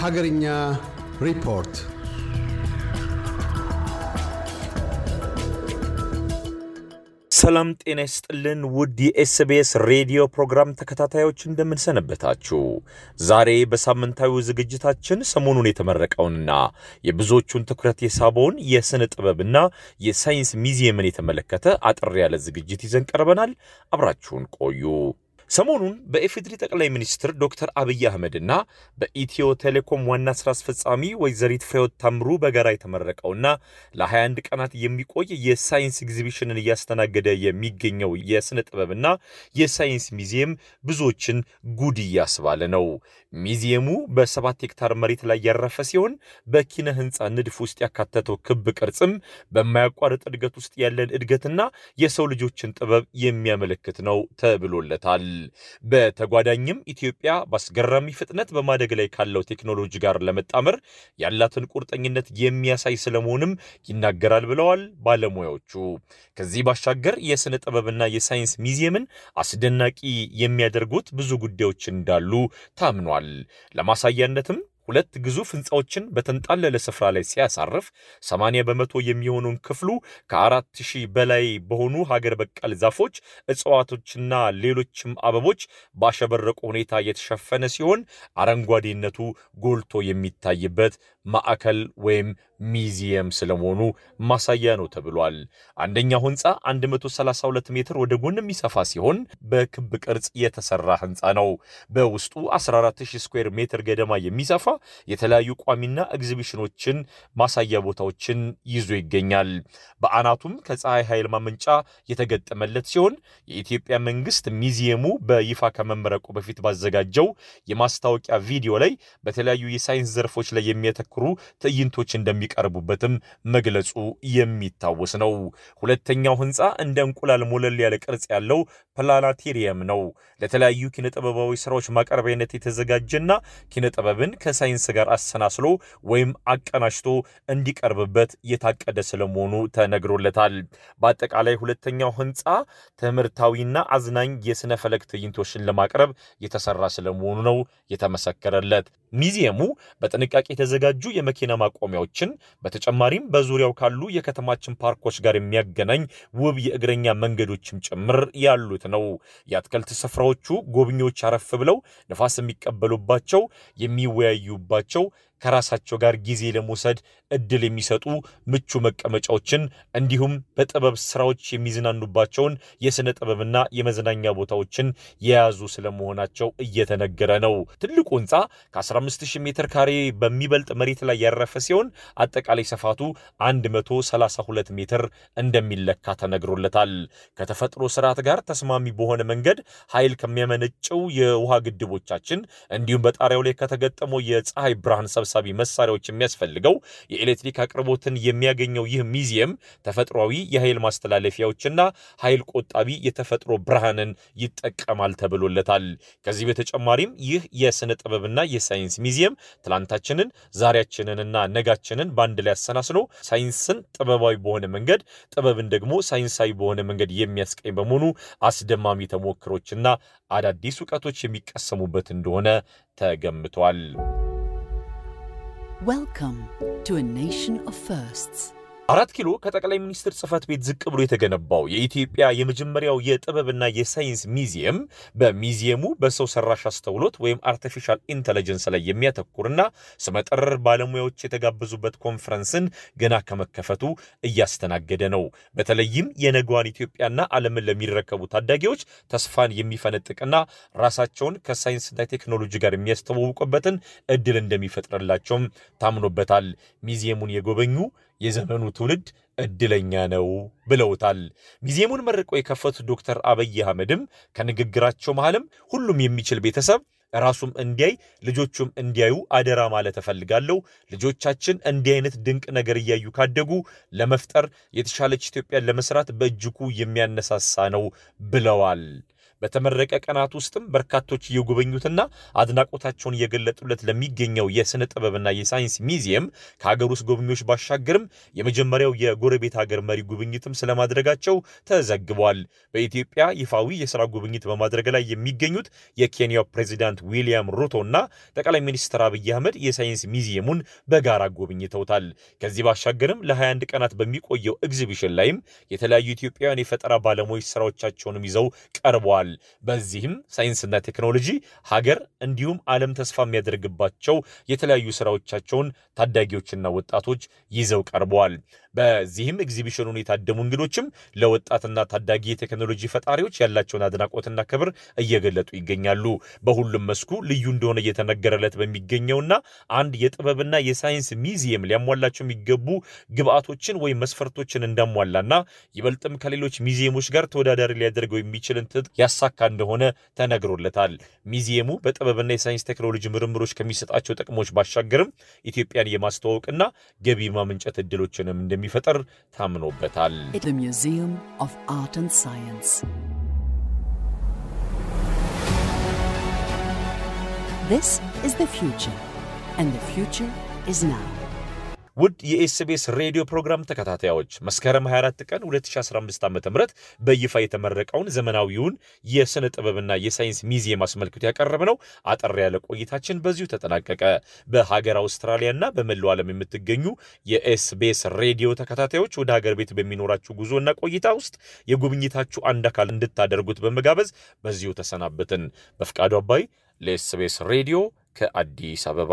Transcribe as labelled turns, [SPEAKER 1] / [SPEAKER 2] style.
[SPEAKER 1] Hagarinya Report
[SPEAKER 2] ሰላም ጤና ይስጥልን ውድ የኤስቤስ ሬዲዮ ፕሮግራም ተከታታዮች እንደምንሰነበታችሁ። ዛሬ በሳምንታዊ ዝግጅታችን ሰሞኑን የተመረቀውንና የብዙዎቹን ትኩረት የሳበውን የሥነ ጥበብና የሳይንስ ሚዚየምን የተመለከተ አጠር ያለ ዝግጅት ይዘን ቀርበናል። አብራችሁን ቆዩ። ሰሞኑን በኢፌድሪ ጠቅላይ ሚኒስትር ዶክተር አብይ አህመድና በኢትዮ ቴሌኮም ዋና ሥራ አስፈጻሚ ወይዘሪት ፍሬሕይወት ታምሩ በጋራ የተመረቀውና ለ21 ቀናት የሚቆይ የሳይንስ ኤግዚቢሽንን እያስተናገደ የሚገኘው የሥነ ጥበብና የሳይንስ ሚዚየም ብዙዎችን ጉድ እያስባለ ነው። ሚዚየሙ በሰባት ሄክታር መሬት ላይ ያረፈ ሲሆን በኪነ ሕንፃ ንድፍ ውስጥ ያካተተው ክብ ቅርጽም በማያቋርጥ እድገት ውስጥ ያለን እድገትና የሰው ልጆችን ጥበብ የሚያመለክት ነው ተብሎለታል። በተጓዳኝም ኢትዮጵያ በአስገራሚ ፍጥነት በማደግ ላይ ካለው ቴክኖሎጂ ጋር ለመጣመር ያላትን ቁርጠኝነት የሚያሳይ ስለመሆንም ይናገራል ብለዋል ባለሙያዎቹ። ከዚህ ባሻገር የሥነ ጥበብና የሳይንስ ሚዚየምን አስደናቂ የሚያደርጉት ብዙ ጉዳዮች እንዳሉ ታምኗል። ለማሳያነትም ሁለት ግዙፍ ህንፃዎችን በተንጣለለ ስፍራ ላይ ሲያሳርፍ 80 በመቶ የሚሆነውን ክፍሉ ከአራት ሺህ በላይ በሆኑ ሀገር በቀል ዛፎች፣ እጽዋቶችና ሌሎችም አበቦች ባሸበረቁ ሁኔታ የተሸፈነ ሲሆን አረንጓዴነቱ ጎልቶ የሚታይበት ማዕከል ወይም ሚዚየም ስለመሆኑ ማሳያ ነው ተብሏል። አንደኛው ህንፃ 132 ሜትር ወደ ጎን የሚሰፋ ሲሆን በክብ ቅርጽ የተሰራ ህንፃ ነው። በውስጡ 14000 ስኩዌር ሜትር ገደማ የሚሰፋ የተለያዩ ቋሚና ኤግዚቢሽኖችን ማሳያ ቦታዎችን ይዞ ይገኛል። በአናቱም ከፀሐይ ኃይል ማመንጫ የተገጠመለት ሲሆን የኢትዮጵያ መንግስት ሚዚየሙ በይፋ ከመመረቁ በፊት ባዘጋጀው የማስታወቂያ ቪዲዮ ላይ በተለያዩ የሳይንስ ዘርፎች ላይ የሚያተኩሩ ትዕይንቶች እንደሚቀርቡበትም መግለጹ የሚታወስ ነው። ሁለተኛው ህንፃ እንደ እንቁላል ሞለል ያለ ቅርጽ ያለው planetarium ነው። ለተለያዩ ኪነጥበባዊ ስራዎች ማቀረቢያነት የተዘጋጀና ኪነጥበብን ከሳይንስ ጋር አሰናስሎ ወይም አቀናጅቶ እንዲቀርብበት የታቀደ ስለመሆኑ ተነግሮለታል። በአጠቃላይ ሁለተኛው ህንፃ ትምህርታዊና አዝናኝ የስነ ፈለክ ትዕይንቶችን ለማቅረብ የተሰራ ስለመሆኑ ነው የተመሰከረለት። ሚዚየሙ በጥንቃቄ የተዘጋጁ የመኪና ማቆሚያዎችን በተጨማሪም በዙሪያው ካሉ የከተማችን ፓርኮች ጋር የሚያገናኝ ውብ የእግረኛ መንገዶችም ጭምር ያሉት ነው። የአትክልት ስፍራዎቹ ጎብኚዎች አረፍ ብለው ነፋስ የሚቀበሉባቸው፣ የሚወያዩባቸው ከራሳቸው ጋር ጊዜ ለመውሰድ እድል የሚሰጡ ምቹ መቀመጫዎችን እንዲሁም በጥበብ ስራዎች የሚዝናኑባቸውን የሥነ ጥበብና የመዝናኛ ቦታዎችን የያዙ ስለመሆናቸው እየተነገረ ነው። ትልቁ ህንፃ ከ15000 ሜትር ካሬ በሚበልጥ መሬት ላይ ያረፈ ሲሆን አጠቃላይ ስፋቱ 132 ሜትር እንደሚለካ ተነግሮለታል። ከተፈጥሮ ስርዓት ጋር ተስማሚ በሆነ መንገድ ኃይል ከሚያመነጨው የውሃ ግድቦቻችን እንዲሁም በጣሪያው ላይ ከተገጠመው የፀሐይ ብርሃን ሰብሳቢ መሳሪያዎች የሚያስፈልገው የኤሌክትሪክ አቅርቦትን የሚያገኘው ይህ ሚዚየም ተፈጥሯዊ የኃይል ማስተላለፊያዎችና ኃይል ቆጣቢ የተፈጥሮ ብርሃንን ይጠቀማል ተብሎለታል። ከዚህ በተጨማሪም ይህ የሥነ ጥበብና የሳይንስ ሚዚየም ትላንታችንን ዛሬያችንንና ነጋችንን በአንድ ላይ አሰናስሎ ሳይንስን ጥበባዊ በሆነ መንገድ ጥበብን ደግሞ ሳይንሳዊ በሆነ መንገድ የሚያስቀኝ በመሆኑ አስደማሚ ተሞክሮችና አዳዲስ እውቀቶች የሚቀሰሙበት እንደሆነ ተገምቷል።
[SPEAKER 3] Welcome to a nation of firsts.
[SPEAKER 2] አራት ኪሎ ከጠቅላይ ሚኒስትር ጽህፈት ቤት ዝቅ ብሎ የተገነባው የኢትዮጵያ የመጀመሪያው የጥበብና የሳይንስ ሚዚየም በሚዚየሙ በሰው ሰራሽ አስተውሎት ወይም artificial intelligence ላይ የሚያተኩርና ስመጥር ባለሙያዎች የተጋበዙበት ኮንፈረንስን ገና ከመከፈቱ እያስተናገደ ነው። በተለይም የነገዋን ኢትዮጵያና ዓለምን ለሚረከቡ ታዳጊዎች ተስፋን የሚፈነጥቅና ራሳቸውን ከሳይንስና ቴክኖሎጂ ጋር የሚያስተዋውቁበትን እድል እንደሚፈጥርላቸውም ታምኖበታል። ሚዚየሙን የጎበኙ የዘመኑ ትውልድ እድለኛ ነው ብለውታል። ሚዚየሙን መርቀው የከፈቱት ዶክተር አብይ አህመድም ከንግግራቸው መሃልም ሁሉም የሚችል ቤተሰብ ራሱም እንዲያይ ልጆቹም እንዲያዩ አደራ ማለት እፈልጋለሁ። ልጆቻችን እንዲህ አይነት ድንቅ ነገር እያዩ ካደጉ ለመፍጠር የተሻለች ኢትዮጵያን ለመስራት በእጅጉ የሚያነሳሳ ነው ብለዋል። በተመረቀ ቀናት ውስጥም በርካቶች እየጎበኙትና አድናቆታቸውን እየገለጡለት ለሚገኘው የስነ ጥበብና የሳይንስ ሚዚየም ከሀገር ውስጥ ጎብኚዎች ባሻገርም የመጀመሪያው የጎረቤት ሀገር መሪ ጉብኝትም ስለማድረጋቸው ተዘግቧል። በኢትዮጵያ ይፋዊ የስራ ጉብኝት በማድረግ ላይ የሚገኙት የኬንያው ፕሬዚዳንት ዊሊያም ሩቶ እና ጠቅላይ ሚኒስትር አብይ አህመድ የሳይንስ ሚዚየሙን በጋራ ጎብኝተውታል። ከዚህ ባሻገርም ለ21 ቀናት በሚቆየው ኤግዚቢሽን ላይም የተለያዩ ኢትዮጵያውያን የፈጠራ ባለሙያዎች ስራዎቻቸውንም ይዘው ቀርበዋል። በዚህም ሳይንስና ቴክኖሎጂ ሀገር እንዲሁም ዓለም ተስፋ የሚያደርግባቸው የተለያዩ ስራዎቻቸውን ታዳጊዎችና ወጣቶች ይዘው ቀርበዋል። በዚህም ኤግዚቢሽኑን የታደሙ እንግዶችም ለወጣትና ታዳጊ የቴክኖሎጂ ፈጣሪዎች ያላቸውን አድናቆትና ክብር እየገለጡ ይገኛሉ። በሁሉም መስኩ ልዩ እንደሆነ እየተነገረለት በሚገኘውና አንድ የጥበብና የሳይንስ ሚዚየም ሊያሟላቸው የሚገቡ ግብአቶችን ወይም መስፈርቶችን እንዳሟላና ይበልጥም ከሌሎች ሚዚየሞች ጋር ተወዳዳሪ ሊያደርገው የሚችልን ትጥቅ ያሳካ እንደሆነ ተነግሮለታል። ሚዚየሙ በጥበብና የሳይንስ ቴክኖሎጂ ምርምሮች ከሚሰጣቸው ጥቅሞች ባሻገርም ኢትዮጵያን የማስተዋወቅና ገቢ ማመንጨት እድሎችንም እንደሚፈጠር ታምኖበታል።
[SPEAKER 3] The Museum of Art and Science. This is the future, and the future is now.
[SPEAKER 2] ውድ የ SBS ሬዲዮ ፕሮግራም ተከታታዮች መስከረም 24 ቀን 2015 ዓ ም በይፋ የተመረቀውን ዘመናዊውን የሥነ ጥበብና የሳይንስ ሚዚየም አስመልክቶ ያቀረብነው አጠር ያለ ቆይታችን በዚሁ ተጠናቀቀ። በሀገር አውስትራሊያና በመላው ዓለም የምትገኙ የኤስቢኤስ ሬዲዮ ተከታታዮች ወደ ሀገር ቤት በሚኖራችሁ ጉዞና ቆይታ ውስጥ የጉብኝታችሁ አንድ አካል እንድታደርጉት በመጋበዝ በዚሁ ተሰናበትን። በፍቃዱ አባይ ለኤስቢኤስ ሬዲዮ ከአዲስ አበባ